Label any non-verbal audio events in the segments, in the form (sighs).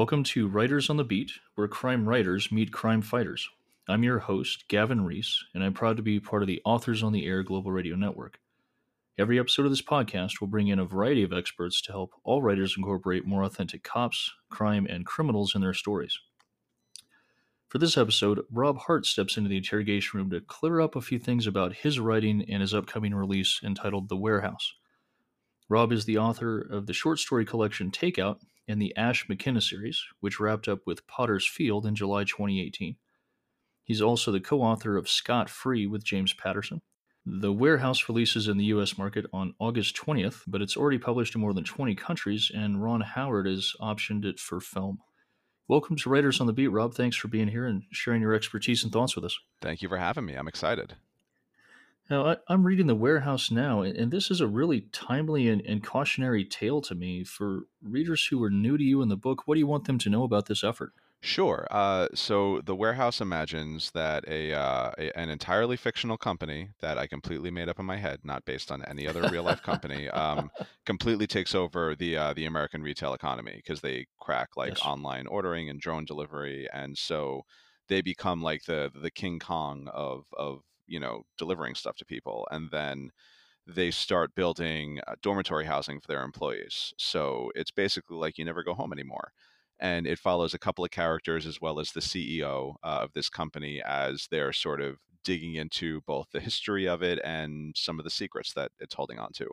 Welcome to Writers on the Beat, where crime writers meet crime fighters. I'm your host, Gavin Reese, and I'm proud to be part of the Authors on the Air Global Radio Network. Every episode of this podcast will bring in a variety of experts to help all writers incorporate more authentic cops, crime, and criminals in their stories. For this episode, Rob Hart steps into the interrogation room to clear up a few things about his writing and his upcoming release entitled The Warehouse. Rob is the author of the short story collection Takeout and the Ash McKenna series, which wrapped up with Potter's Field in July 2018. He's also the co author of Scott Free with James Patterson. The Warehouse releases in the US market on August 20th, but it's already published in more than 20 countries, and Ron Howard has optioned it for film. Welcome to Writers on the Beat, Rob. Thanks for being here and sharing your expertise and thoughts with us. Thank you for having me. I'm excited. Now, I, am reading The Warehouse now, and this is a really timely and, and, cautionary tale to me. For readers who are new to you in the book, what do you want them to know about this effort? Sure. Uh, so the warehouse imagines that a, uh, a, an entirely fictional company that I completely made up in my head, not based on any other real life company, um, (laughs) completely takes over the uh, the American retail economy because they crack like yes. online ordering and drone delivery, and so they become like the the King Kong of of you know delivering stuff to people, and then they start building uh, dormitory housing for their employees. So it's basically like you never go home anymore and it follows a couple of characters as well as the CEO uh, of this company as they're sort of digging into both the history of it and some of the secrets that it's holding on to.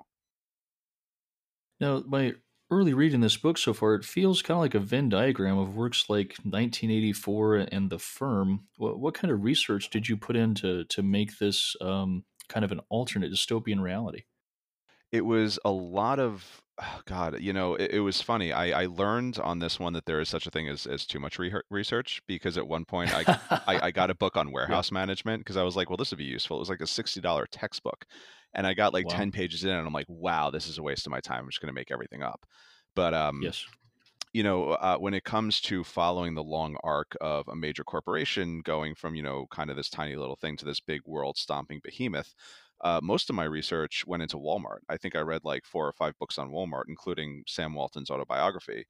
Now, my early reading this book so far, it feels kind of like a Venn diagram of works like 1984 and The Firm. What, what kind of research did you put into to to make this um, kind of an alternate dystopian reality? It was a lot of oh God, you know, it, it was funny. I, I learned on this one that there is such a thing as, as too much re- research because at one point I, I, I got a book on (laughs) warehouse management because I was like, well, this would be useful. It was like a $60 textbook. And I got like wow. 10 pages in and I'm like, wow, this is a waste of my time. I'm just going to make everything up. But, um, yes. You know, uh, when it comes to following the long arc of a major corporation going from, you know, kind of this tiny little thing to this big world stomping behemoth, uh, most of my research went into Walmart. I think I read like four or five books on Walmart, including Sam Walton's autobiography,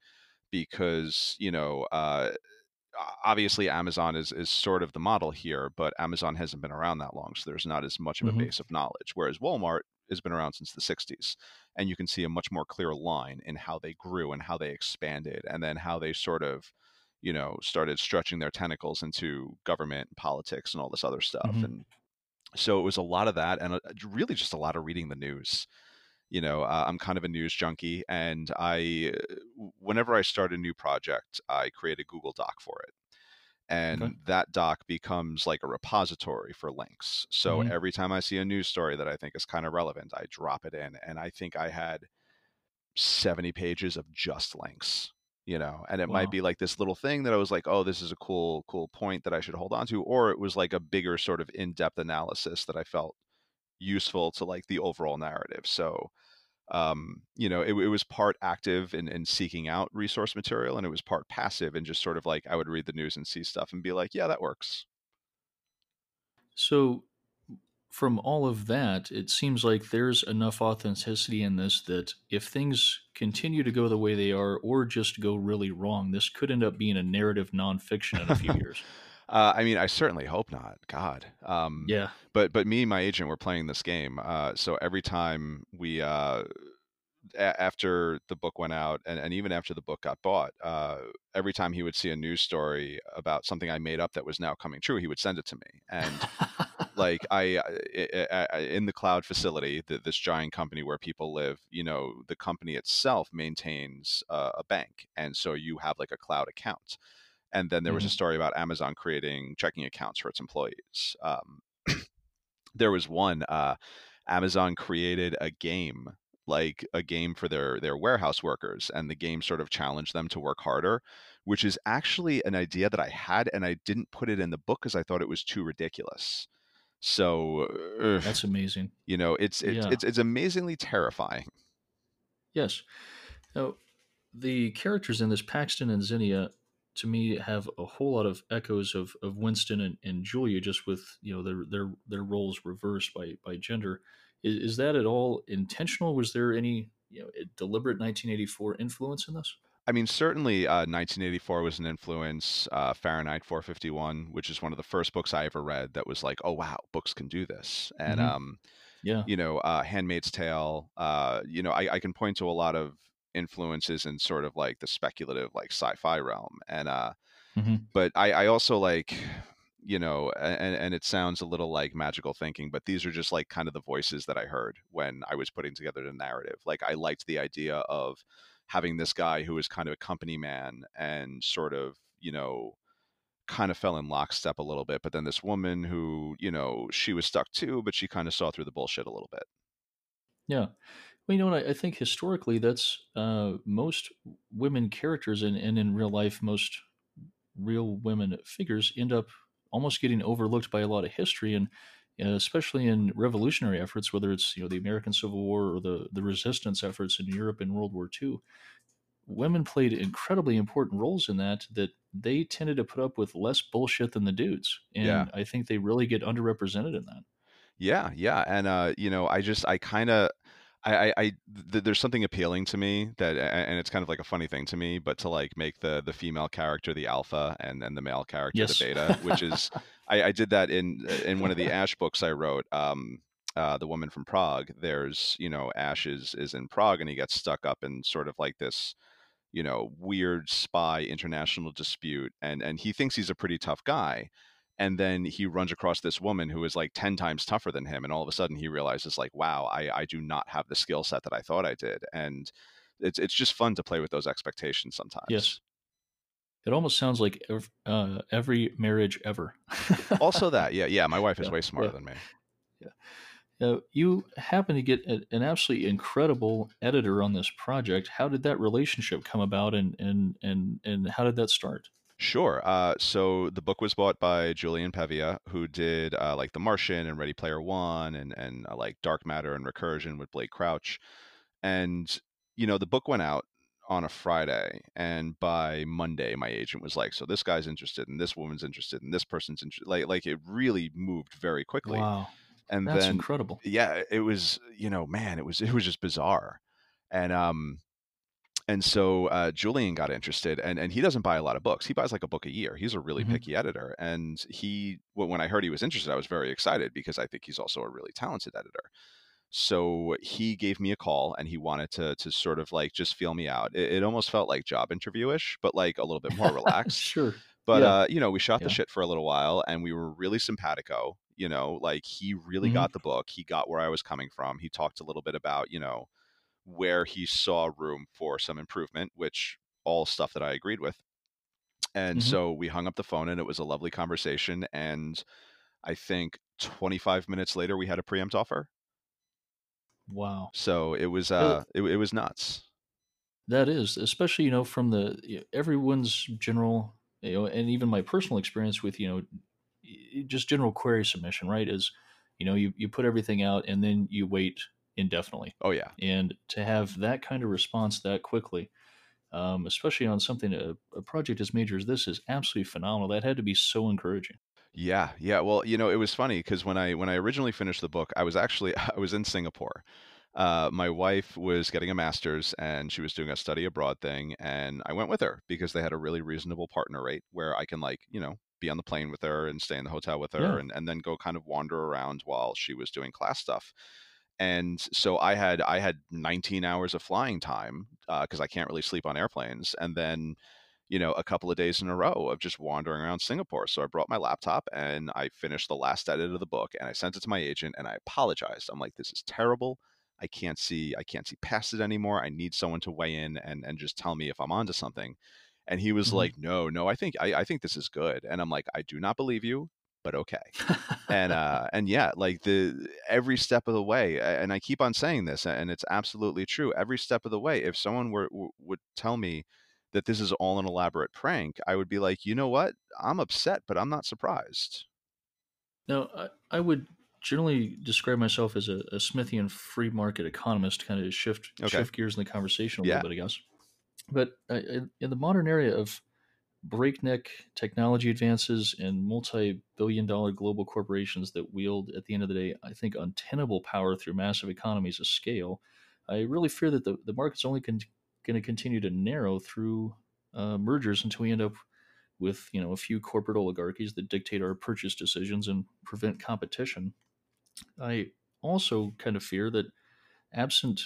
because you know, uh, obviously Amazon is is sort of the model here, but Amazon hasn't been around that long, so there's not as much of a mm-hmm. base of knowledge. Whereas Walmart has been around since the 60s, and you can see a much more clear line in how they grew and how they expanded, and then how they sort of you know started stretching their tentacles into government politics and all this other stuff mm-hmm. and so it was a lot of that and uh, really just a lot of reading the news you know uh, i'm kind of a news junkie and i whenever i start a new project i create a google doc for it and okay. that doc becomes like a repository for links so mm-hmm. every time i see a news story that i think is kind of relevant i drop it in and i think i had 70 pages of just links you know and it wow. might be like this little thing that i was like oh this is a cool cool point that i should hold on to or it was like a bigger sort of in-depth analysis that i felt useful to like the overall narrative so um, you know it, it was part active in, in seeking out resource material and it was part passive and just sort of like i would read the news and see stuff and be like yeah that works so from all of that, it seems like there's enough authenticity in this that if things continue to go the way they are or just go really wrong, this could end up being a narrative nonfiction in a few (laughs) years. Uh, I mean, I certainly hope not. God. Um, yeah. But but me and my agent were playing this game. Uh, so every time we uh, a- after the book went out, and, and even after the book got bought, uh, every time he would see a news story about something I made up that was now coming true, he would send it to me. And like (laughs) I, I, in the cloud facility, the, this giant company where people live, you know, the company itself maintains uh, a bank, and so you have like a cloud account. And then there was mm-hmm. a story about Amazon creating checking accounts for its employees. Um, (clears throat) there was one. Uh, Amazon created a game like a game for their their warehouse workers and the game sort of challenged them to work harder which is actually an idea that I had and I didn't put it in the book because I thought it was too ridiculous so ugh, that's amazing. You know, it's it's, yeah. it's it's amazingly terrifying. Yes. Now, the characters in this Paxton and Zinnia to me have a whole lot of echoes of, of Winston and, and Julia just with you know their their their roles reversed by by gender. Is, is that at all intentional? Was there any you know deliberate 1984 influence in this? I mean, certainly, uh, 1984 was an influence. Uh, Fahrenheit 451, which is one of the first books I ever read, that was like, oh wow, books can do this. And hmm um, Yeah. you know, uh, Handmaid's Tale. Uh, you know, I, I can point to a lot of influences in sort of like the speculative, like sci-fi realm. And uh, hmm but I, I also like, you know, and and it sounds a little like magical thinking, but these are just like kind of the voices that I heard when I was putting together the narrative. Like I liked the idea of having this guy who was kind of a company man and sort of, you know, kind of fell in lockstep a little bit, but then this woman who, you know, she was stuck too, but she kind of saw through the bullshit a little bit. Yeah. Well, you know what? I, I think historically, that's uh, most women characters, and, and in real life, most real women figures end up almost getting overlooked by a lot of history, and uh, especially in revolutionary efforts, whether it's you know the American Civil War or the the resistance efforts in Europe in World War II. Women played incredibly important roles in that. That they tended to put up with less bullshit than the dudes, Yeah. and I think they really get underrepresented in that. Yeah, yeah, and uh, you know, I just I kind of I, I, I th- there's something appealing to me that, and it's kind of like a funny thing to me, but to like make the the female character the alpha and and the male character the beta, which is (laughs) I, I did that in in one of the Ash books I wrote. Um, uh, the woman from Prague. There's you know Ash is is in Prague and he gets stuck up in sort of like this you know weird spy international dispute, and and he thinks he's a pretty tough guy. And then he runs across this woman who is like 10 times tougher than him. And all of a sudden he realizes, like, wow, I, I do not have the skill set that I thought I did. And it's it's just fun to play with those expectations sometimes yes. It almost sounds like ev- uh, every marriage ever. Also that, yeah, yeah, my (laughs) wife is yeah, way yeah, smarter than me. yeah. Uh, you happen to get a, an absolutely incredible editor on this project. How did that relationship come about, and and and and how did that start? Sure. Uh, so the book was bought by Julian Pavia, who did uh, like The Martian and Ready Player One, and and uh, like Dark Matter and Recursion with Blake Crouch. And you know, the book went out on a Friday, and by Monday, my agent was like, "So this guy's interested, and this woman's interested, and this person's interested." Like, like it really moved very quickly. Wow, And that's then, incredible. yeah, it was, you know, man, it was it was just bizarre. And um, and so uh, Julian got interested, and and he doesn't buy a lot of books. He buys like a book a year. He's a really hmm picky editor, and he when I heard he was interested, I was very excited because I think he's also a really talented editor. So he gave me a call, and he wanted to to sort of like just feel me out. It, it almost felt like job interviewish, but like a little bit more (laughs) relaxed. sure. But Yeah. uh, you know, we shot the shit for a little while, and we were really simpatico. You know, like he really hmm got the book. He got where I was coming from. He talked a little bit about you know where he saw room for some improvement, which all stuff that I agreed with. And hmm so we hung up the phone and it was a lovely conversation. And I think 25 minutes later, we had a preempt offer. Wow. So it was, Uh, it, it was nuts. That is, especially you know from the y- everyone's general, you know, and even my personal experience with you know, just general query submission, right? Is you know you you put everything out and then you wait indefinitely, Oh yeah. and to have that kind of response that quickly, um, especially on something a, a project as major as this is absolutely phenomenal. That had to be so encouraging. Yeah. Yeah. Well, you know, it was funny because when I, when I originally finished the book, I was actually, (laughs) I was in Singapore. Uh, my wife was getting a master's and she was doing a study abroad thing. And I went with her because they had a really reasonable partner rate where I can like, you know, be on the plane with her and stay in the hotel with her Yeah. and, and then go kind of wander around while she was doing class stuff. And so I had I had 19 hours of flying time because I can't really sleep on airplanes, and then you know a couple of days in a row of just wandering around Singapore. So I brought my laptop and I finished the last edit of the book, and I sent it to my agent, and I apologized. I'm like, this is terrible. I can't see I can't see past it anymore. I need someone to weigh in and and just tell me if I'm onto something. And he was hmm like, no, no, I think I, I think this is good. And I'm like, I do not believe you, but okay. (laughs) And uh and yeah like the every step of the way and i keep on saying this and it's absolutely true every step of the way if someone were would tell me that this is all an elaborate prank i would be like you know what? I'm upset but i'm not surprised. Now, I, I would generally describe myself as a, a Smithian free market economist, kind of shift okay. shift gears in the conversation a little bit, I guess. But uh, in, in the modern area of breakneck technology advances and multi-billion dollar global corporations that wield at the end of the day i think untenable power through massive economies of scale i really fear that the, the market's only con- going to continue to narrow through uh, mergers until we end up with you know a few corporate oligarchies that dictate our purchase decisions and prevent competition. I also kind of fear that absent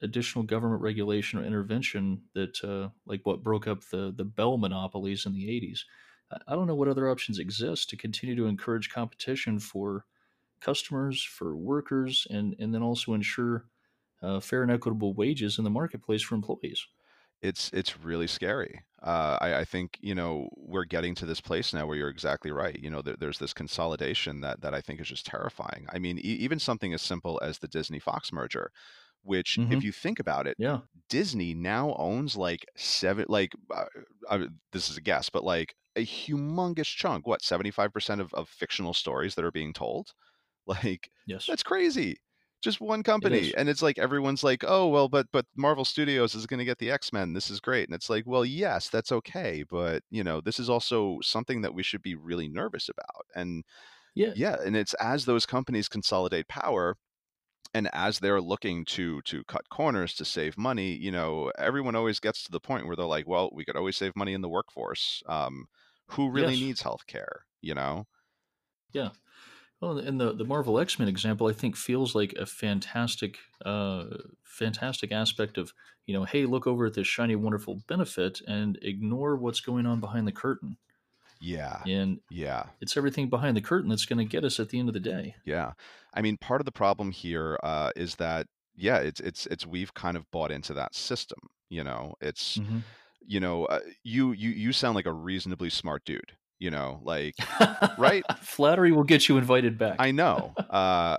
additional government regulation or intervention that uh, like what broke up the the Bell monopolies in the 80s I don't know what other options exist to continue to encourage competition for customers, for workers, and and then also ensure uh, fair and equitable wages in the marketplace for employees. It's it's really scary. Uh, I, I think you know we're getting to this place now where you're exactly right. You know, there, there's this consolidation that that I think is just terrifying. I mean, e- even something as simple as the Disney Fox merger, which, hmm if you think about it, Yeah. Disney now owns like seven, like uh, uh, this is a guess, but like a humongous chunk. What, 75% of, of fictional stories that are being told? (laughs) Like, Yes. that's crazy. Just one company. is. And it's like everyone's like, oh, well, but but Marvel Studios is going to get the X-Men. This is great. And it's like, well, yes, that's okay, but you know, this is also something that we should be really nervous about. And Yeah. yeah, and it's as those companies consolidate power and as they're looking to to cut corners to save money, you know, everyone always gets to the point where they're like, well, we could always save money in the workforce. Um, who really Yes. needs healthcare, you know? Yeah. Well, and the the Marvel X Men example, I think, feels like a fantastic, uh, fantastic aspect of you know, hey, look over at this shiny, wonderful benefit and ignore what's going on behind the curtain. Yeah. And Yeah. it's everything behind the curtain that's going to get us at the end of the day. Yeah. I mean, part of the problem here uh, is that yeah, it's it's it's we've kind of bought into that system, you know. It's hmm you know, uh, you you you sound like a reasonably smart dude, you know, like right? (laughs) Flattery will get you invited back. I know. (laughs) Uh,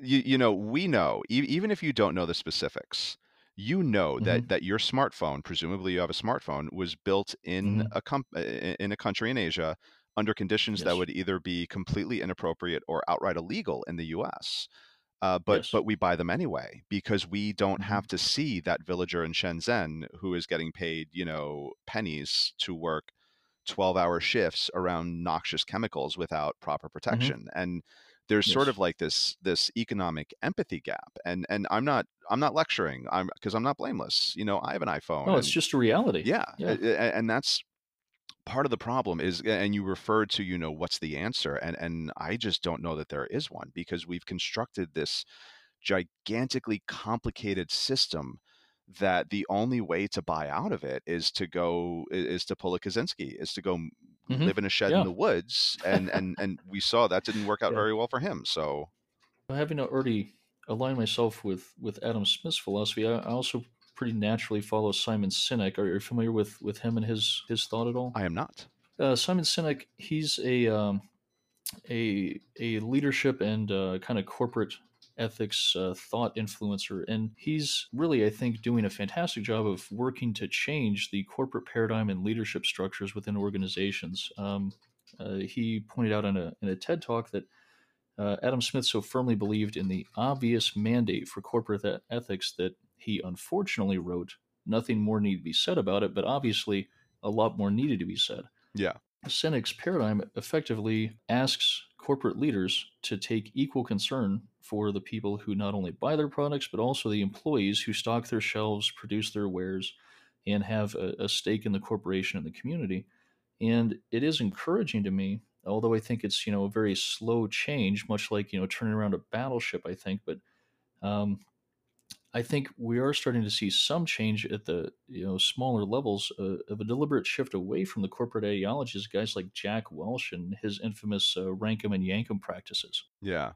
you, you know, we know, e- even if you don't know the specifics, you know hmm that that your smartphone, presumably you have a smartphone, was built in hmm a com- i- in a country in Asia under conditions that would either be completely inappropriate or outright illegal in the US. Uh, but Yes. but we buy them anyway because we don't hmm have to see that villager in Shenzhen who is getting paid, you know, pennies to work 12 hour shifts around noxious chemicals without proper hmm protection. And there's sort of like this this economic empathy gap and and i'm not i'm not lecturing i'm because i'm not blameless you know i have an iphone No, it's and just a reality. yeah Yeah. a- and that's part of the problem is and you referred to you know what's the answer and and i just don't know that there is one because we've constructed this gigantically complicated system that the only way to buy out of it is to go is to pull a Kaczynski, is to go m- hmm live in a shed in the woods, and and and we saw that didn't work out Yeah. very well for him. So Having already aligned myself with with Adam Smith's philosophy, I, I also pretty naturally follow Simon Sinek. Are you familiar with with him and his his thought at all? I am not. Uh, Simon Sinek, he's a um, a a leadership and uh, kind of corporate ethics uh, thought influencer, and he's really, I think, doing a fantastic job of working to change the corporate paradigm and leadership structures within organizations. Um, uh, he pointed out in a in a TED talk that uh, Adam Smith so firmly believed in the obvious mandate for corporate ethics that he unfortunately wrote, nothing more need to be said about it, but obviously a lot more needed to be said. Yeah, Sinek's paradigm effectively asks corporate leaders to take equal concern for the people who not only buy their products, but also the employees who stock their shelves, produce their wares, and have a, a stake in the corporation and the community. And it is encouraging to me, although I think it's you know a very slow change, much like you know turning around a battleship. I think, but um, I think we are starting to see some change at the you know smaller levels uh, of a deliberate shift away from the corporate ideologies, guys like Jack Welch and his infamous uh, Rankum and Yankum practices. yeah.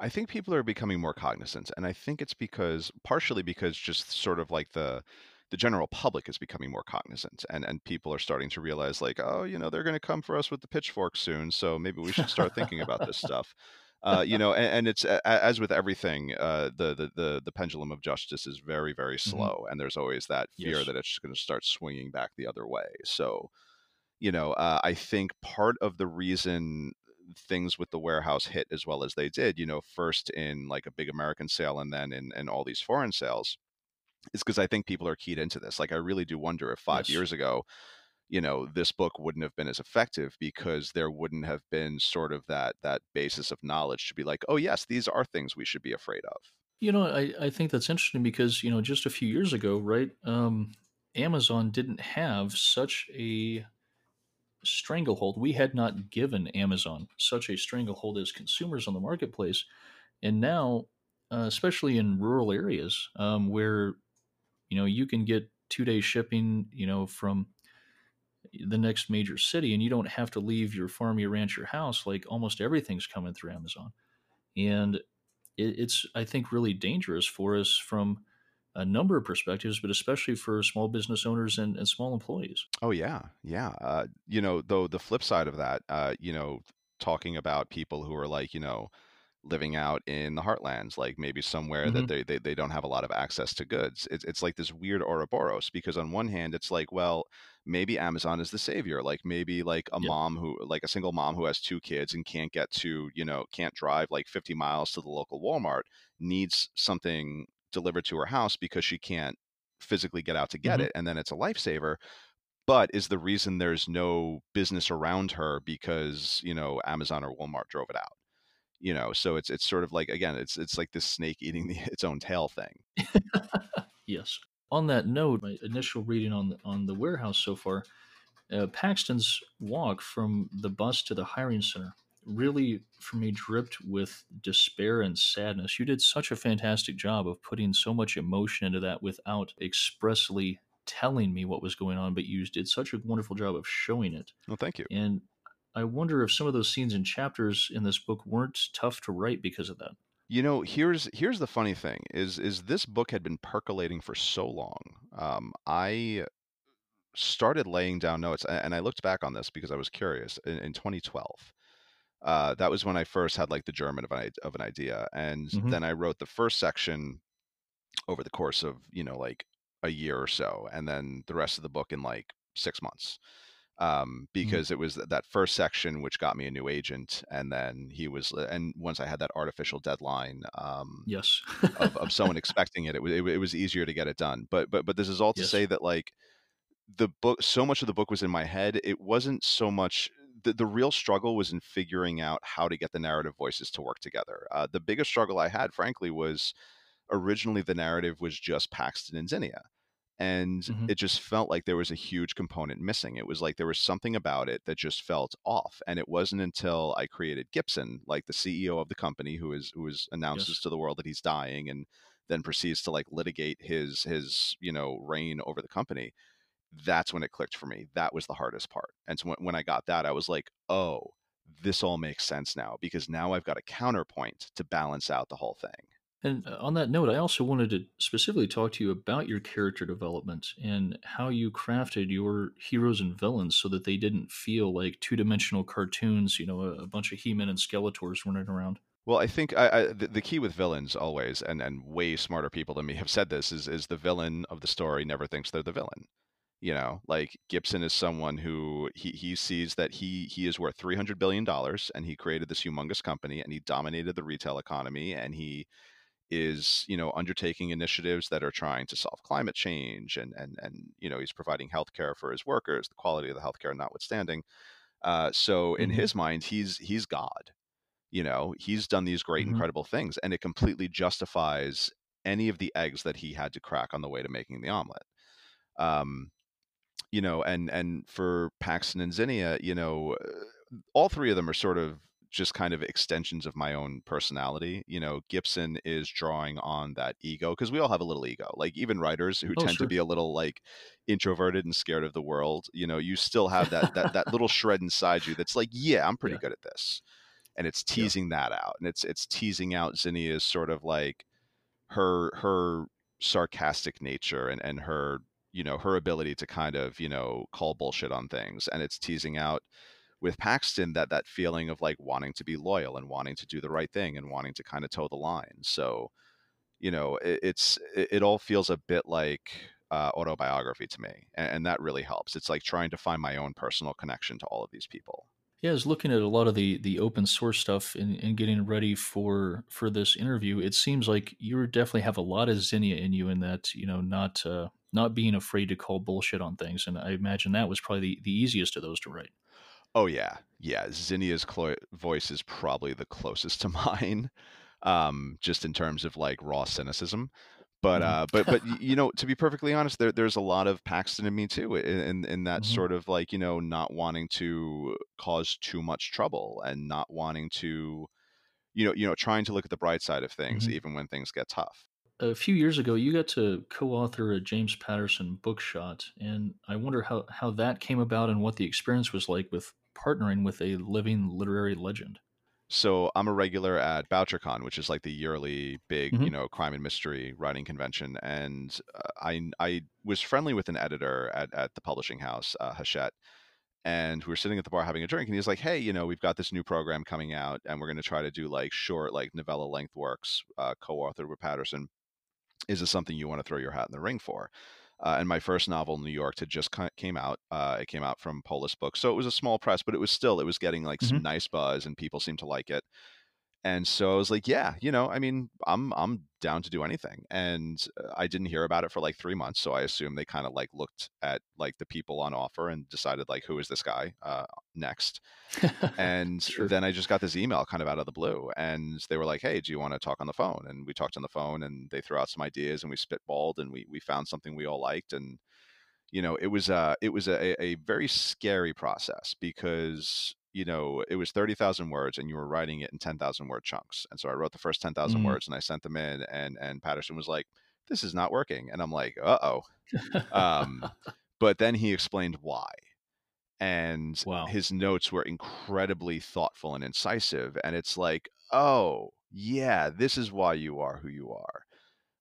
I think people are becoming more cognizant, and I think it's because partially because just sort of like the the general public is becoming more cognizant, and and people are starting to realize like, oh, you know, they're going to come for us with the pitchfork soon, so maybe we should start thinking about this (laughs) stuff. Uh, you know, and, and it's a- as with everything, uh, the, the the the pendulum of justice is very very hmm slow, and there's always that fear Yes. that it's going to start swinging back the other way. So you know, uh, I think part of the reason things with the warehouse hit as well as they did, you know, first in like a big American sale and then in, in all these foreign sales, is because I think people are keyed into this. Like, I really do wonder if five Yes. years ago, you know, this book wouldn't have been as effective because there wouldn't have been sort of that that basis of knowledge to be like, oh yes, these are things we should be afraid of. You know, I, I think that's interesting because, you know, just a few years ago, right, um, Amazon didn't have such a stranglehold. We had not given Amazon such a stranglehold as consumers on the marketplace. And now, uh, especially in rural areas um, where, you know, you can get two day shipping, you know, from the next major city and you don't have to leave your farm, your ranch, your house, like almost everything's coming through Amazon. And it, it's, I think, really dangerous for us from a number of perspectives, but especially for small business owners and, and small employees. Oh yeah, yeah. Uh, you know, though the flip side of that, uh, you know, talking about people who are like, you know, living out in the heartlands, like maybe somewhere that hmm they, they they don't have a lot of access to goods. It's it's like this weird Ouroboros because on one hand it's like, well, maybe Amazon is the savior. Like maybe like a mom who like a single mom who has two kids and can't get to, you know, can't drive like 50 miles to the local Walmart needs something delivered to her house because she can't physically get out to get hmm it and then it's a lifesaver but is the reason there's no business around her because you know Amazon or Walmart drove it out you know so it's it's sort of like again it's it's like this snake eating the, its own tail thing (laughs) Yes. On that note, my initial reading on the, on the warehouse so far, uh, Paxton's walk from the bus to the hiring center really, for me, dripped with despair and sadness. You did such a fantastic job of putting so much emotion into that without expressly telling me what was going on, but you did such a wonderful job of showing it. well thank you And I wonder if some of those scenes and chapters in this book weren't tough to write because of that. you know here's here's the funny thing is is this book had been percolating for so long um i started laying down notes and i looked back on this because i was curious in, in 2012 uh, that was when I first had like the German of an, of an idea, and hmm then I wrote the first section over the course of you know like a year or so and then the rest of the book in like six months um, hmm because it was that first section which got me a new agent and then he was uh, and once i had that artificial deadline um, Yes. of, of someone (laughs) expecting it it, wa- it it was easier to get it done but but but this is all to yes. say that like the book so much of the book was in my head it wasn't so much the, the real struggle was in figuring out how to get the narrative voices to work together uh, the biggest struggle i had frankly was originally the narrative was just Paxton and Zinnia. And hmm it just felt like there was a huge component missing. It was like there was something about it that just felt off. And it wasn't until I created Gibson, like the CEO of the company, who is who is announces Yes. to the world that he's dying and then proceeds to like litigate his his you know reign over the company. That's when it clicked for me. That was the hardest part. And so when, when I got that, I was like, oh, this all makes sense now because now I've got a counterpoint to balance out the whole thing. And uh, on that note, I also wanted to specifically talk to you about your character development and how you crafted your heroes and villains so that they didn't feel like two dimensional cartoons, you know, a, bunch of He Man and Skeletors running around. Well, I think I, I the, the key with villains always, and and way smarter people than me have said this, is is the villain of the story never thinks they're the villain. You know, like Gibson is someone who he he sees that he he is worth three hundred billion dollars, and he created this humongous company, and he dominated the retail economy, and he is you know undertaking initiatives that are trying to solve climate change, and and and you know he's providing healthcare for his workers, the quality of the healthcare notwithstanding. Uh, so in hmm his mind, he's he's God you know, he's done these great, hmm incredible things, and it completely justifies any of the eggs that he had to crack on the way to making the omelet. Um, you know, and and for Paxton and Zinnia, you know, uh, all three of them are sort of just kind of extensions of my own personality. You know, Gibson is drawing on that ego because we all have a little ego. Like even writers who Oh, tend to be a little like introverted and scared of the world, you know, you still (laughs) have that that that little shred inside you that's like, yeah, I'm pretty yeah. good at this and it's Yeah. teasing that out and it's it's teasing out Zinnia's sort of like her her sarcastic nature and and her you know her ability to kind of you know call bullshit on things and it's teasing out with Paxton that that feeling of like wanting to be loyal and wanting to do the right thing and wanting to kind of toe the line so you know it, it's it, it all feels a bit like uh, autobiography to me and, and that really helps it's like trying to find my own personal connection to all of these people Yeah, I was looking at a lot of the the open source stuff and, and getting ready for for this interview. It seems like you definitely have a lot of Zinnia in you in that, you know, not uh, not being afraid to call bullshit on things. And I imagine that was probably the, the easiest of those to write. Oh yeah, yeah. Zinnia's clo- voice is probably the closest (laughs) to mine. um, just in terms of like raw cynicism. But Mhm. uh, but but y- you know, to be perfectly honest, there there's a lot of Paxton in me too, in in, in that Mhm. sort of like you know not wanting to cause too much trouble and not wanting to you know you know trying to look at the bright side of things Mhm. even when things get tough. A few years ago, you got to co-author a James Patterson book shot, and I wonder how how that came about and what the experience was like with partnering with a living literary legend. So I'm a regular at BoucherCon, which is like the yearly big, you Mhm. know, crime and mystery writing convention. And uh, I I was friendly with an editor at, at the publishing house, uh, Hachette, and we were sitting at the bar having a drink, and he's like, "Hey, you know, we've got this new program coming out, and we're going to try to do like short, like novella length works, uh, co-authored with Patterson. Is this something you want to throw your hat in the ring for?" Uh, and my first novel, New York, had just came out. Uh, it came out from Polis Books, so it was a small press, but it was still it was getting like some Mhm. nice buzz, and people seemed to like it and so I was like, yeah, you know, I mean, I'm I'm down to do anything. And uh, I didn't hear about it for like 3 months, so I assume they kind of like looked at like the people on offer and decided like who is this guy uh next. (laughs) And Sure. then I just got this email kind of out of the blue and they were like, "Hey, do you want to talk on the phone?" And we talked on the phone and they threw out some ideas and we spitballed and we we found something we all liked and you know, it was uh it was a, a very scary process because you know it was 30,000 words and you were writing it in 10,000 word chunks. And so I wrote the first 10,000 Mm. words and I sent them in and and Patterson was like, "This is not working." And I'm like, "Uh-oh." Um but then he explained why. And Wow. his notes were incredibly thoughtful and incisive and it's like, "Oh, yeah, this is why you are who you are."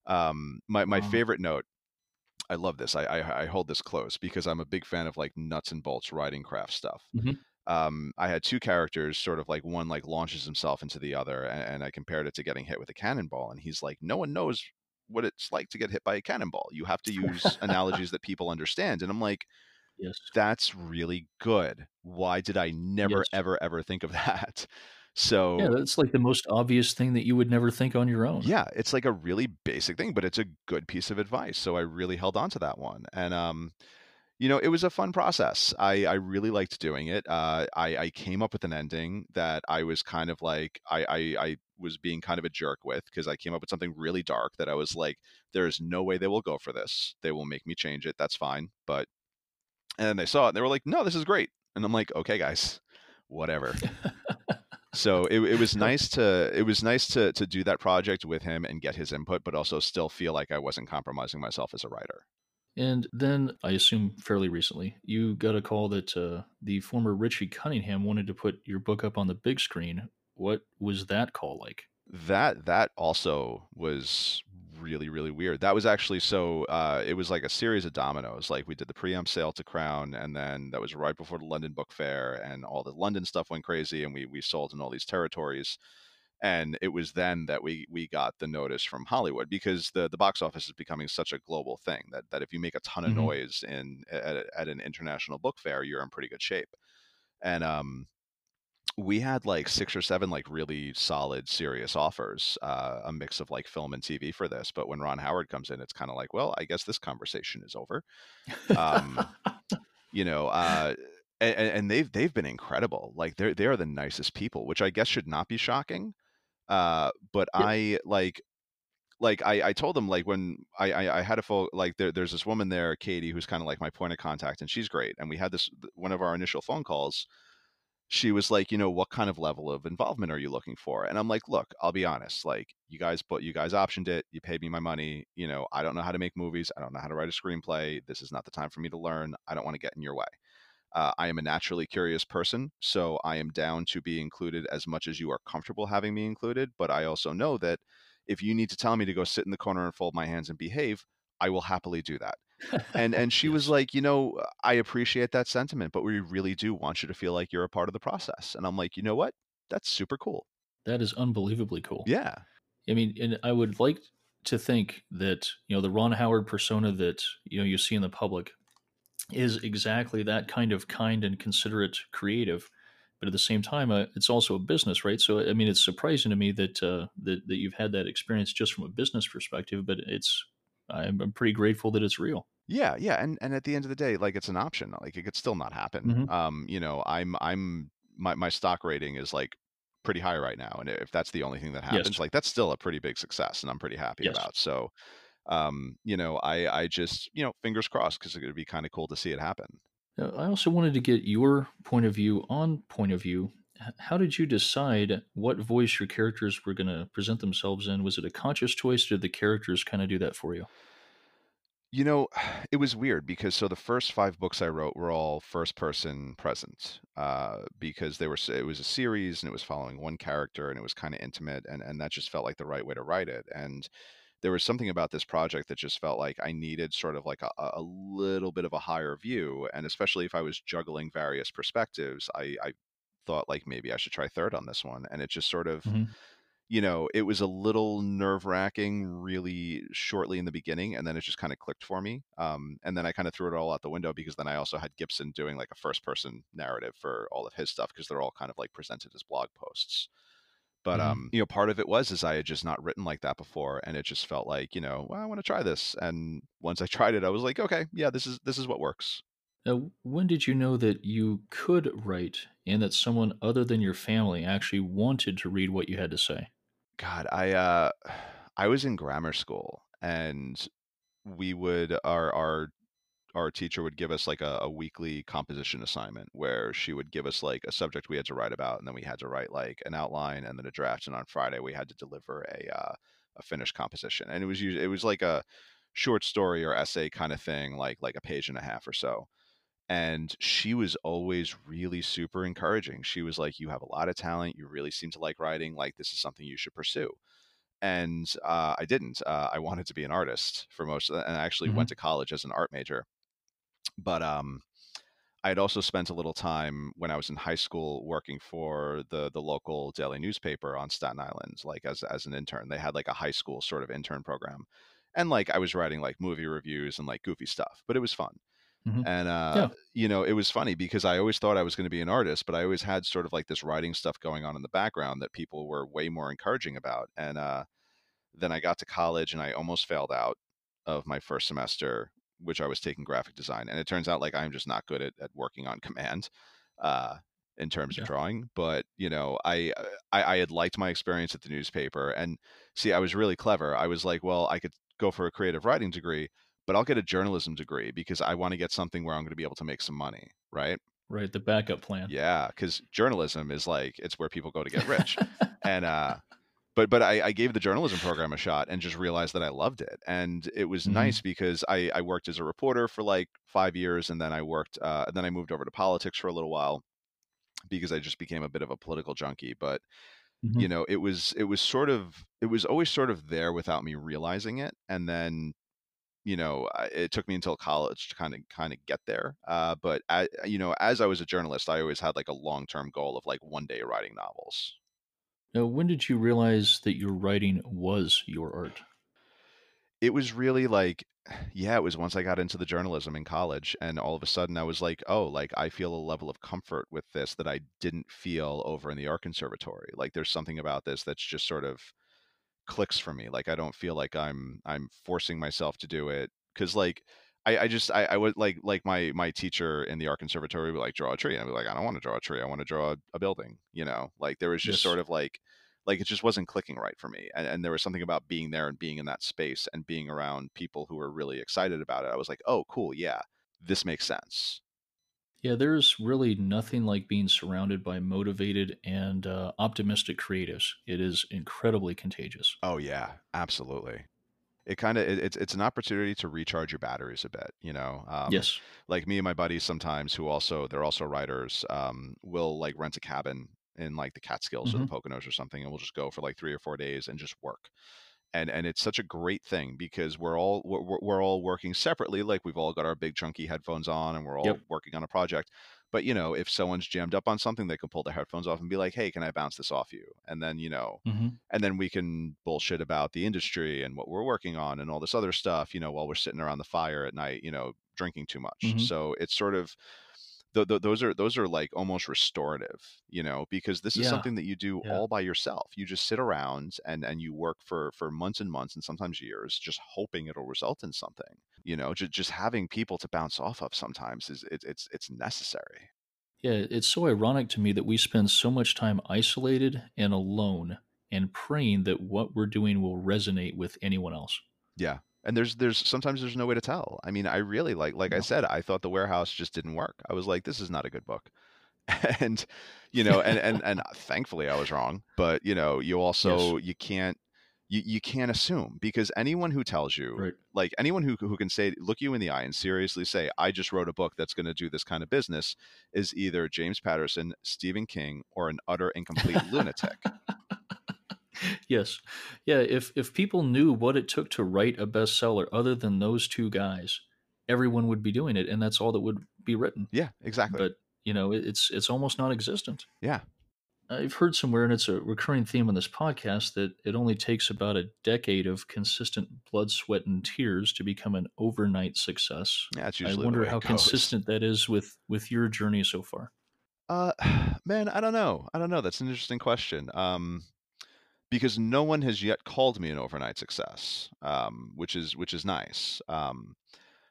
Um my my Wow. favorite note I love this. I, I I hold this close because I'm a big fan of like nuts and bolts writing craft stuff. Mhm. Um, I had two characters, sort of like one like launches himself into the other, and, and I compared it to getting hit with a cannonball. And he's like, no one knows what it's like to get hit by a cannonball. You have to use analogies that people understand. And I'm like, Yes. that's really good. Why did I never Yes. ever ever think of (laughs) that? So yeah, that's like the most obvious thing that you would never think on your own. yeah, it's like a really basic thing, but it's a good piece of advice. So I really held on to that one. And um, You know, it was a fun process. I I really liked doing it. Uh, I I came up with an ending that I was kind of like I I, I was being kind of a jerk with because I came up with something really dark that I was like, there is no way they will go for this. They will make me change it. That's fine. But and then they saw it and they were like, no, this is great. And I'm like, okay, guys, whatever. So it, it was (laughs) nice to it was nice to to do that project with him and get his input, but also still feel like I wasn't compromising myself as a writer. And then I assume fairly recently, you got a call that, uh, the former Richie Cunningham wanted to put your book up on the big screen. What was that call like? That that also was really, really weird. That was actually so, uh, it was like a series of dominoes, like, we did the preempt sale to Crown, and then that was right before the London Book Fair, and all the London stuff went crazy, and we we sold in all these territories, and it was then that we we got the notice from Hollywood, because the the box office is becoming such a global thing that that if you make a ton of Mhm. noise in at at an international book fair, you're in pretty good shape, and, um we had like 6 or 7, like, really solid, serious offers, uh, a mix of, like, film and TV for this, but when Ron Howard comes in, it's kinda like, "Well, I guess this conversation is over." Um, you know, uh, and and they've they've been incredible, like, they're they are the nicest people, which I guess should not be shocking, uh, but Yeah. I, like like, I I told them, like, when I I I had a full like, there there's this woman there, Katie, who's kinda like my point of contact, and she's great, and we had this one of our initial phone calls she was like, you know, what kind of level of involvement are you looking for? And I'm like, look, I'll be honest, like you guys but you guys optioned it, you paid me my money, you know, I don't know how to make movies, I don't know how to write a screenplay. This is not the time for me to learn. I don't want to get in your way. Uh, I am a naturally curious person, so I am down to be included as much as you are comfortable having me included. But I also know that if you need to tell me to go sit in the corner and fold my hands and behave, I will happily do that. And and (laughs) she was like, "You know, I appreciate that sentiment, but we really do want you to feel like you're a part of the process." And I'm like, "You know what? That's super cool." That is unbelievably cool. Yeah. I mean, and I would like to think that, you know, the Ron Howard persona that, you know, you see in the public is exactly that kind of kind and considerate creative. But at the same time, uh, it's also a business, right? So, I mean, it's surprising to me that uh, that that you've had that experience just from a business perspective. But it's, I'm, I'm pretty grateful that it's real. Yeah, yeah, and and at the end of the day, like, it's an option, like, it could still not happen. hmm Um, you know, I'm I'm my my stock rating is, like, pretty high right now. And if that's the only thing that Yes. happens, like that's still a pretty big success, and I'm pretty happy Yes. about. So, um, you know, I I just you know fingers crossed because it would be kind of cool to see it happen. I also wanted to get your point of view on point of view. How did you decide what voice your characters were going to present themselves in? Was it a conscious choice? Did the characters kind of do that for you? You know, (sighs) it was weird because so the first five books I wrote were all first person present uh, because they were it was a series and it was following one character and it was kind of intimate and and that just felt like the right way to write it and there was something about this project that just felt like I needed sort of like a, a little bit of a higher view and especially if I was juggling various perspectives I I thought like maybe I should try third on this one and it just sort of hmm you know, it was a little nerve-wracking really shortly in the beginning, and then it just kind of clicked for me. Um, and then I kind of threw it all out the window because then I also had Gibson doing like a first-person narrative for all of his stuff because they're all kind of like presented as blog posts. But hmm um, you know, part of it was is I had just not written like that before, and it just felt like, you know, well, I want to try this. And once I tried it, I was like, okay, yeah, this is this is what works. Uh, when did you know that you could write and that someone other than your family actually wanted to read what you had to say? God, I uh, (sighs) I was in grammar school, and we would our our our teacher would give us like a, a weekly composition assignment where she would give us like a subject we had to write about and then we had to write like an outline and then a draft and on friday we had to deliver a uh, a finished composition. And it was usually it was like a short story or essay kind of thing like like a page and a half or so. And she was always really super encouraging. She was like you have a lot of talent. You really seem to like writing. Like this is something you should pursue. And uh, i didn't. Uh, i wanted to be an artist for most of that and i actually went hmm to college as an art major but um I had also spent a little time when I was in high school working for the the local daily newspaper on Staten Island, like as as an intern. They had like a high school sort of intern program. And like I was writing like movie reviews and like goofy stuff, but it was fun. hmm And uh, Yeah. you know, it was funny because I always thought I was going to be an artist, but I always had sort of like this writing stuff going on in the background that people were way more encouraging about. And uh then I got to college and I almost failed out of my first semester, which I was taking graphic design. And it turns out like I'm just not good at, at working on (laughs) command uh, in terms of drawing. But you know, I, uh, I I had liked my experience at the newspaper, and see, I was really clever. I was like, well, I could go for a creative writing degree, but I'll get a journalism degree because I want to get something where I'm going to be able to make some money, right? Right. The backup plan. Yeah, because journalism is like it's where people go to get rich, (laughs) and uh, but but I, I gave the journalism program a shot and just realized that I loved it. And it was hmm nice because I, I worked as a reporter for like five years and then I worked uh, then I moved over to politics for a little while because I just became a bit of a political junkie. But you hmm know, it was it was sort of it was always sort of there without me realizing it. And then you know, it took me until college to kind of kind of get there. Uh, but I, you know, as I was a journalist, I always had like a long term goal of like one day writing novels. Now, when did you realize that your writing was your art? It was really like (sighs) yeah, it was once I got into the journalism in college, and all of a sudden I was like, "Oh, like, I feel a level of comfort with this that I didn't feel over in the art conservatory." Like, there's something about this that's just sort of clicks for me. Like, I don't feel like I'm I'm forcing myself to do it because like, I I just I I would like like my my teacher in the art conservatory would, like, draw a tree, and I'd be like, "I don't wanna draw a tree, I wanna draw a a building," you know? Like, there was just Yes. sort of like like, it just wasn't clicking right for me, and and there was something about being there and being in that space and being around people who were really excited about it. I was like, "Oh, cool, yeah, this makes sense." Yeah, there's really nothing like being surrounded by motivated and uh, optimistic creatives. It is incredibly contagious. Oh, yeah, absolutely. It kinda it it's it's an opportunity to recharge your batteries a bit, you know? Um, Yes. like, me and my buddies sometimes who also they're also writers, um, will, like, rent a cabin in, like, the Catskills or the hmm Poconos or something, and we'll just go for, like, 3 or 4 days and just work. and and it's such a great thing because we're all we're, we're we're all working separately like we've all got our big chunky headphones on and we're all Yep. working on a project but you know if someone's jammed up on something they can pull their headphones off and be like hey can i bounce this off you? And then you know hmm and then we can bullshit about the industry and what we're working on and all this other stuff you know while we're sitting around the fire at night you know drinking too much. Hmm so it's sort of th- th- those are those are like almost restorative you know because this is Yeah. something that you do Yeah. all by yourself you just sit around and and you work for for months and months and sometimes years just hoping it'll result in something you know just, just having people to bounce off of sometimes is it, it's it's necessary Yeah, it's so ironic to me that we spend so much time isolated and alone and praying that what we're doing will resonate with anyone else. Yeah. And there's there's sometimes there's no way to tell. I mean, I really like like I said, I thought The Warehouse just didn't work. I was like, this is not a good book. (laughs) And you know, and and and (laughs) thankfully I was wrong, but you know, you Yes. also you can't you, you can't assume because anyone who tells you Right. like anyone who who can say look you in the eye and seriously say I just wrote a book that's going to do this kind of business is either James Patterson, Stephen King or an utter and complete lunatic. (laughs) yes. Yeah, if if people knew what it took to write a bestseller other than those two guys, everyone would be doing it and that's all that would be written. Yeah, exactly. But, you know, it- it's it's almost non-existent. Yeah. I've heard somewhere, and it's a recurring theme on this podcast, that it only takes about a decade of consistent blood, sweat, and tears to become an overnight success. Yeah, that's I usually the wonder how goes. consistent that is with with your journey so far. Uh, (sighs) man, I don't know. I don't know. That's an interesting question. Um, because no one has yet called me an overnight success, um, which is which is nice. Um,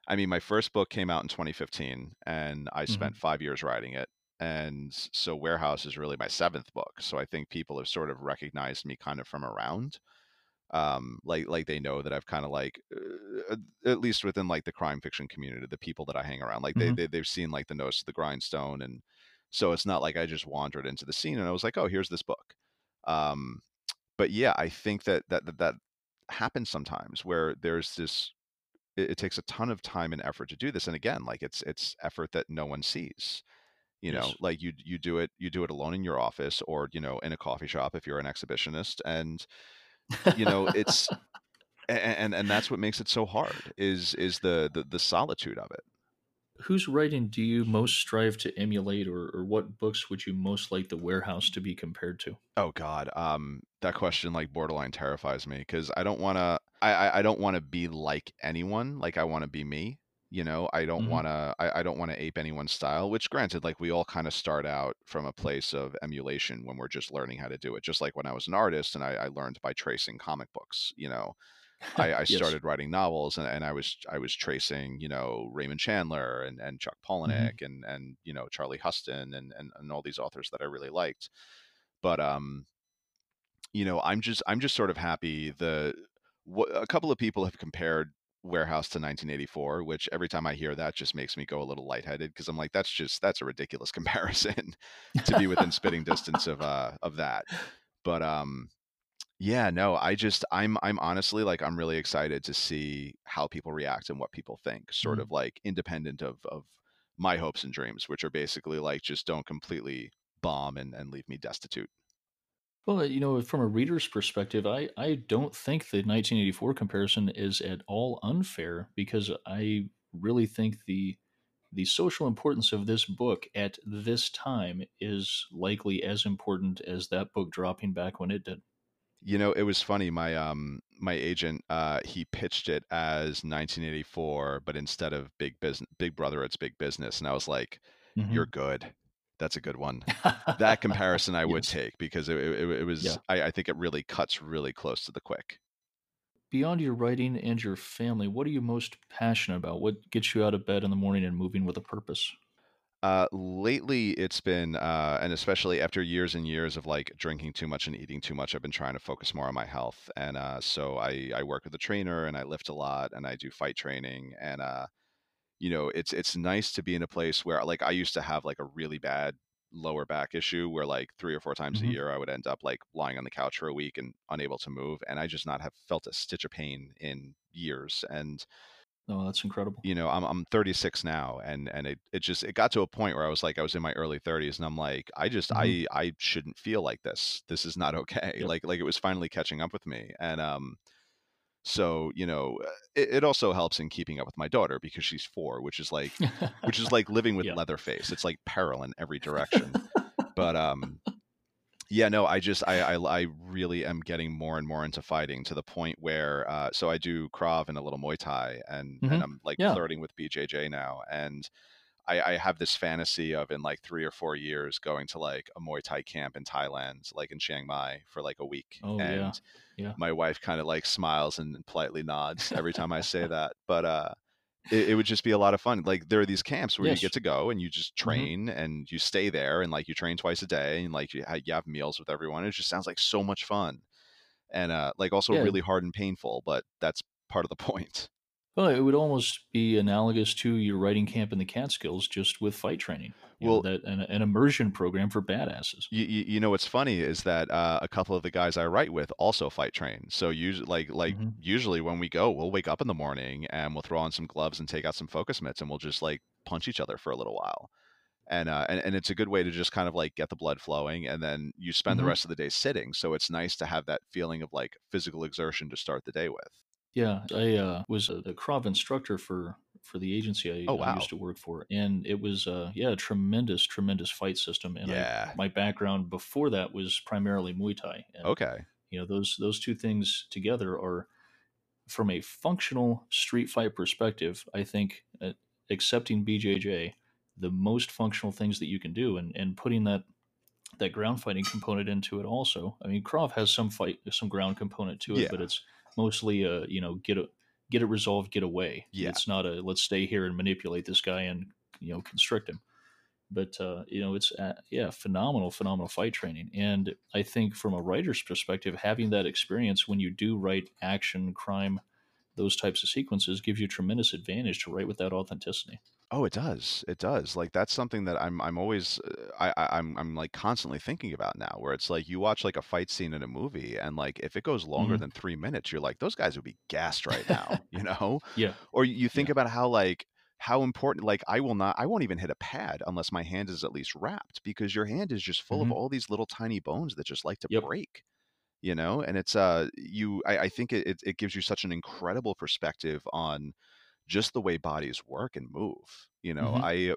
I mean, my first book came out in 2015, and I spent five years writing it. And so Warehouse is really my seventh book. So I think people have sort of recognized me kind of from around. Um, like like they know that I've kind of like uh, at least within like the crime fiction community, the people that I hang around, like they, hmm they they've seen like the nose to the grindstone, and so it's not like I just wandered into the scene and I was like, oh, here's this book. Um, but yeah, I think that that that, that happens sometimes where there's this it, it takes a ton of time and effort to do this and again like it's it's effort that no one sees you know Yes. like you you do it you do it alone in your office or you know in a coffee shop if you're an exhibitionist and you know it's (laughs) and and that's what makes it so hard is is the the, the solitude of it Whose writing do you most strive to emulate, or, or what books would you most like the warehouse to be compared to? oh god um that question like borderline terrifies me because i don't want to I, I don't want to be like anyone like i want to be me you know? I don't hmm want to I, I don't want to ape anyone's style which granted like we all kind of start out from a place of emulation when we're just learning how to do it just like when i was an artist and i, I learned by tracing comic books you know I, I (laughs) yes. started writing novels and, and I was I was tracing, you know, Raymond Chandler and, and Chuck hmm Palahniuk and and you know Charlie Huston and, and and all these authors that I really liked. But um, you know, I'm just I'm just sort of happy the wh- a couple of people have compared Warehouse to 1984, which every time I hear that just makes me go a little lightheaded because I'm like, that's just that's a ridiculous (laughs) comparison to be within spitting distance of uh of that. But um yeah, no, I just I'm I'm honestly like I'm really excited to see how people react and what people think, sort Mhm. of like independent of of my hopes and dreams, which are basically like just don't completely bomb and, and leave me destitute. Well, you know, from a reader's perspective, I, I don't think the 1984 comparison is at all unfair because I really think the the social importance of this book at this time is likely as important as that book dropping back when it did. You know, it was funny. My um my agent uh he pitched it as 1984, but instead of Big Business Big Brother, it's Big Business, and I was like, "You're hmm good. That's a good one." That (laughs) comparison I would yes. take because it it, it was Yeah. I, I think it really cuts really close to the quick. Beyond your writing and your family, what are you most passionate about? What gets you out of bed in the morning and moving with a purpose? Uh, lately, it's been, uh, and especially after years and years of like drinking too much and eating too much, I've been trying to focus more on my health. And uh, so I I work with a trainer and I lift a lot and I do fight training. And uh, you know, it's it's nice to be in a place where like I used to have like a really bad lower back issue where like three or four times a hmm year I would end up like lying on the couch for a week and unable to move. And I just not have felt a stitch of pain in years. And Oh, that's incredible. you know, I'm I'm 36 now and and it it just it got to a point where I was like I was in my early 30s and I'm like I just hmm I I shouldn't feel like this. This is not (laughs) okay. Yep. Like like it was finally catching up with me. And um so, you know, uh, it, it also helps in keeping up with my daughter because she's 4, which is like which is like living (laughs) with. Leatherface. It's like peril in every (laughs) direction. But um yeah, no, I just I, I I really am getting more and more into fighting to the point where uh, so I do Krav and a little Muay Thai and and hmm I'm like Yeah. flirting with BJJ now and I, I have this fantasy of in like three or four years going to like a Muay Thai camp in Thailand, like in Chiang Mai for like a week. Oh, yeah. And Yeah. my wife kind of like smiles and politely nods every time I say that. But uh it, it would just be a lot of fun. Like there are these camps where you get to go and you just Mhm. train and you stay there and like you train twice a day and like you, you have meals with everyone. It just sounds like so much fun and uh, like also Yeah. really hard and painful, but that's part of the (laughs) point. Well, it would almost be analogous to your writing camp in the Catskills, just with fight training. You know, Well, that an, an immersion program for badasses. you, you, know what's funny is that uh, a couple of the guys I write with also fight train. So usually, like like hmm usually when we go, we'll wake up in the morning and we'll throw on some gloves and take out some focus mitts and we'll just like punch each other for a little while. And, uh, and and it's a good way to just kind of like get the blood flowing, and then you spend the hmm rest of the day sitting. So it's nice to have that feeling of like physical exertion to start the day with. Yeah, I uh, was a, a Krav instructor for for the agency Oh I, I used to work for, and it was uh, yeah, a tremendous, tremendous fight system. And I my background before that was primarily Muay Thai, and okay, you know those those two things together are from a functional street fight perspective. I think uh, accepting BJJ, the most functional things that you can do, and and putting that that ground fighting component into it also. I mean, Krav has some fight, some ground component to it, but it's mostly a you know get a get it resolved, get away. yeah. It's not a let's stay here and manipulate this guy and you know constrict him. But uh, you know, it's uh, yeah, phenomenal, phenomenal fight training. And I think from a writer's perspective, having that experience when you do write action, crime, those types of sequences gives you a tremendous advantage to write with that authenticity. Oh, it does. It does. Like that's something that I'm I'm always uh, I, I I'm I'm like constantly thinking about now where it's like you watch like a fight scene in a movie and like if it goes longer hmm than 3 minutes you're like those guys would be gassed right now, (laughs) you know? yeah, Or you think yeah, about how like how important like I will not I won't even hit a pad unless my hand is at least wrapped because your hand is just full of hmm all these little tiny bones that just like to yep, break you know and it's uh you i, I think it, it it gives you such an incredible perspective on just the way bodies work and move you know hmm i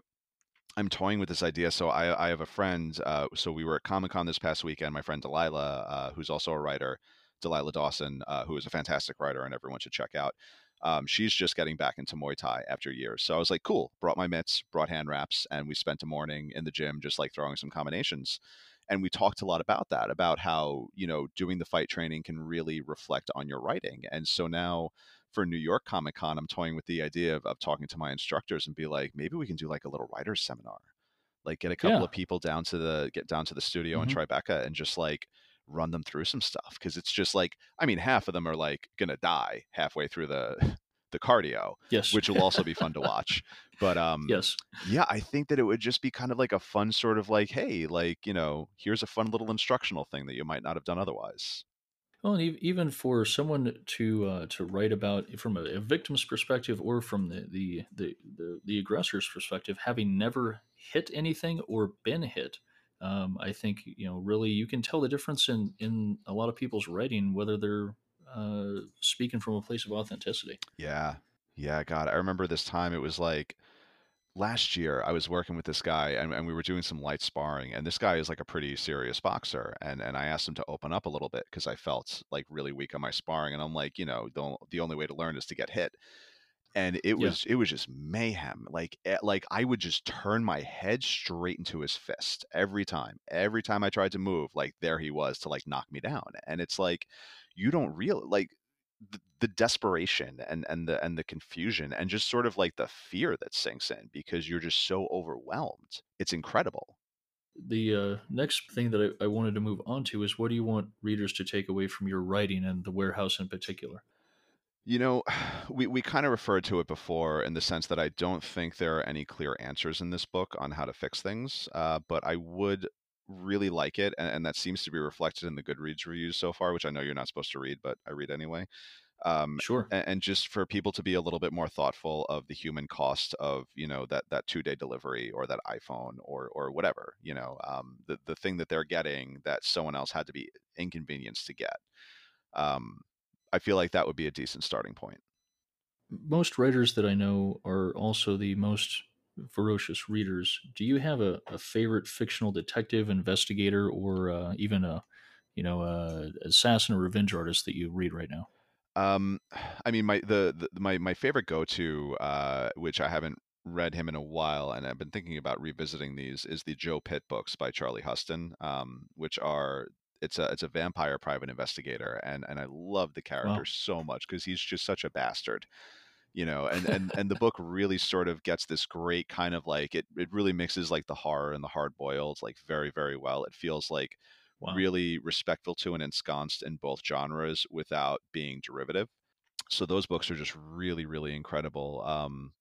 i'm toying with this idea so i i have a friend uh so we were at comic-con this past weekend my friend delilah uh who's also a writer delilah dawson uh, who is a fantastic writer and everyone should check out um, she's just getting back into Muay Thai after years. So I was like, cool, brought my mitts, brought hand wraps, and we spent a morning in the gym just like throwing some combinations and we talked a lot about that about how you know doing the fight training can really reflect on your writing and so now for new york comic con i'm toying with the idea of, of talking to my instructors and be like maybe we can do like a little writers seminar. Like get a couple yeah, of people down to the get down to the studio in hmm tribeca and just like run them through some stuff because it's just like i mean half of them are like gonna die halfway through the (laughs) the cardio yes, which will also be fun to watch. But (laughs) um yes. yeah, I think that it would just be kind of like a fun sort of like, hey, like, you know, here's a fun little instructional thing that you might not have done otherwise. Well, and ev- even for someone to uh, to write about from a, a victim's perspective or from the, the the the the aggressor's perspective, having never hit anything or been hit, um, I think you know really you can tell the difference in in a lot of people's writing whether they're uh, speaking from a place of authenticity. Yeah. Yeah, God. I remember this time it was like last year I was working with this guy and, and we were doing some light sparring and this guy is like a pretty serious boxer and and I asked him to open up a little bit because I felt like really weak on my sparring and I'm like, you know, the, the only way to learn is to get hit. and it Yeah, was it was just mayhem like eh, like i would just turn my head straight into his fist every time every time i tried to move like there he was to like knock me down and it's like you don't real like the, the desperation and and the and the confusion and just sort of like the fear that sinks in because you're just so overwhelmed it's incredible the uh, next thing that I, I wanted to move on to is what do you want readers to take away from your writing and the warehouse in particular? You know, (sighs) we, we kind of referred to it before in the sense that I don't think there are any clear answers in this book on how to fix things, uh, but I would really like it, and, and that seems to be reflected in the Goodreads reviews so far, which I know you're not supposed to read, but I read anyway. Um, Sure. and, and just for people to be a little bit more thoughtful of the human cost of you know that that two day delivery or that iPhone or or whatever you know um, the the thing that they're getting that someone else had to be inconvenienced to get. Um, I feel like that would be a decent starting point. most writers that I know are also the most ferocious readers. Do you have a, a favorite fictional detective, investigator, or uh, even a you know a assassin or revenge artist that you read right now? Um, (sighs) I mean, my the, the my my favorite go to, uh, which I haven't read him in a while, and I've been thinking about revisiting these, is the Joe Pitt books by Charlie Huston, um, which are it's a it's a vampire private investigator, and and I love the character Wow. so much because he's just such a bastard. You know and and and the book really sort of gets this great kind of like it it really mixes like the horror and the hard boiled like very very well. It feels like wow. really respectful to and ensconced in both genres without being derivative. So those books are just really really incredible. Um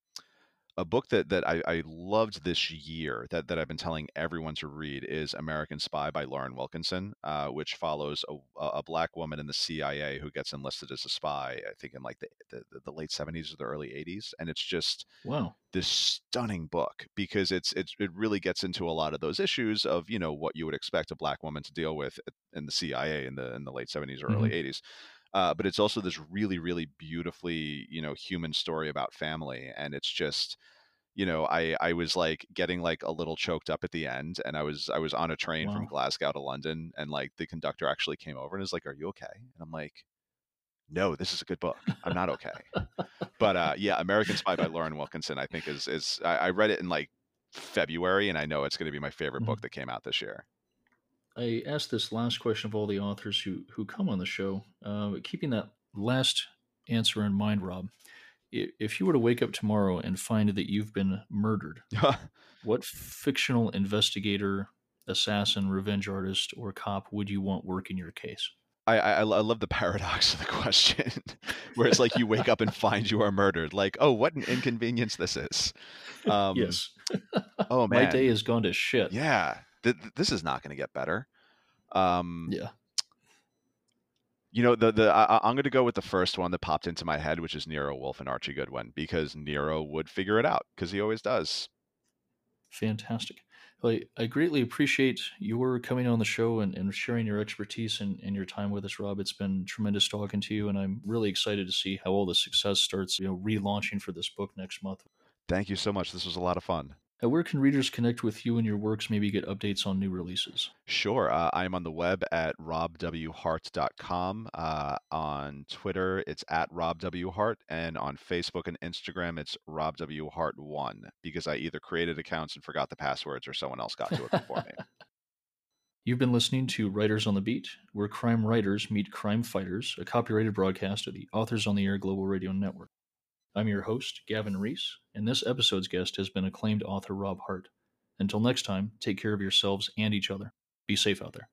a book that that I, I, loved this year that that I've been telling everyone to read is American Spy by Lauren Wilkinson, uh, which follows a, a, black woman in the CIA who gets enlisted as a spy. I think in like the the, the late seventies or the early eighties, and it's just wow this stunning book because it's it's it really gets into a lot of those issues of you know what you would expect a black woman to deal with in the CIA in the in the late seventies or mm-hmm. early eighties. Uh, but it's also this really, really beautifully, you know, human story about family, and it's just, you know, I I was like getting like a little choked up at the end, and I was I was on a train wow. from Glasgow to London, and like the conductor actually came over and was like, "Are you okay?" And I'm like, "No, this is a good book. I'm not okay." but uh, yeah, American Spy by Lauren Wilkinson, I think is is I, I read it in like February, and I know it's going to be my favorite mm-hmm. book that came out this year. I asked this last question of all the authors who who come on the show, uh, keeping that last answer in mind, Rob. If you were to wake up tomorrow and find that you've been murdered, (laughs) what fictional investigator, assassin, revenge artist, or cop would you want work in your case? I, I, I love the paradox of the question, (laughs) where it's like you wake up and find you are murdered. Like, oh, what an inconvenience this is. Um, yes. (laughs) oh man, my day has gone to shit. Yeah, th- this is not going to get better. Um, yeah. You know, the the I, am going to go with the first one that popped into my head, which is Nero Wolfe and Archie Goodwin, because Nero would figure it out because he always does. Fantastic. Well, I greatly appreciate your coming on the show and, and sharing your expertise and, and, your time with us, Rob. It's been tremendous talking to you, and I'm really excited to see how all the success starts, you know, relaunching for this book next month. Thank you so much. This was a lot of fun. Where can readers connect with you and your works, maybe get updates on new releases? Sure. Uh, I'm on the web at robwhart.com. Uh, on Twitter, it's at robwhart. And on Facebook and Instagram, it's robwhart1 because I either created accounts and forgot the passwords or someone else got to it before me. (laughs) You've been listening to Writers on the Beat, where crime writers meet crime fighters, a copyrighted broadcast of the Authors on the Air Global Radio Network. I'm your host, Gavin Reese, and this episode's guest has been acclaimed author Rob Hart. Until next time, take care of yourselves and each other. Be safe out there.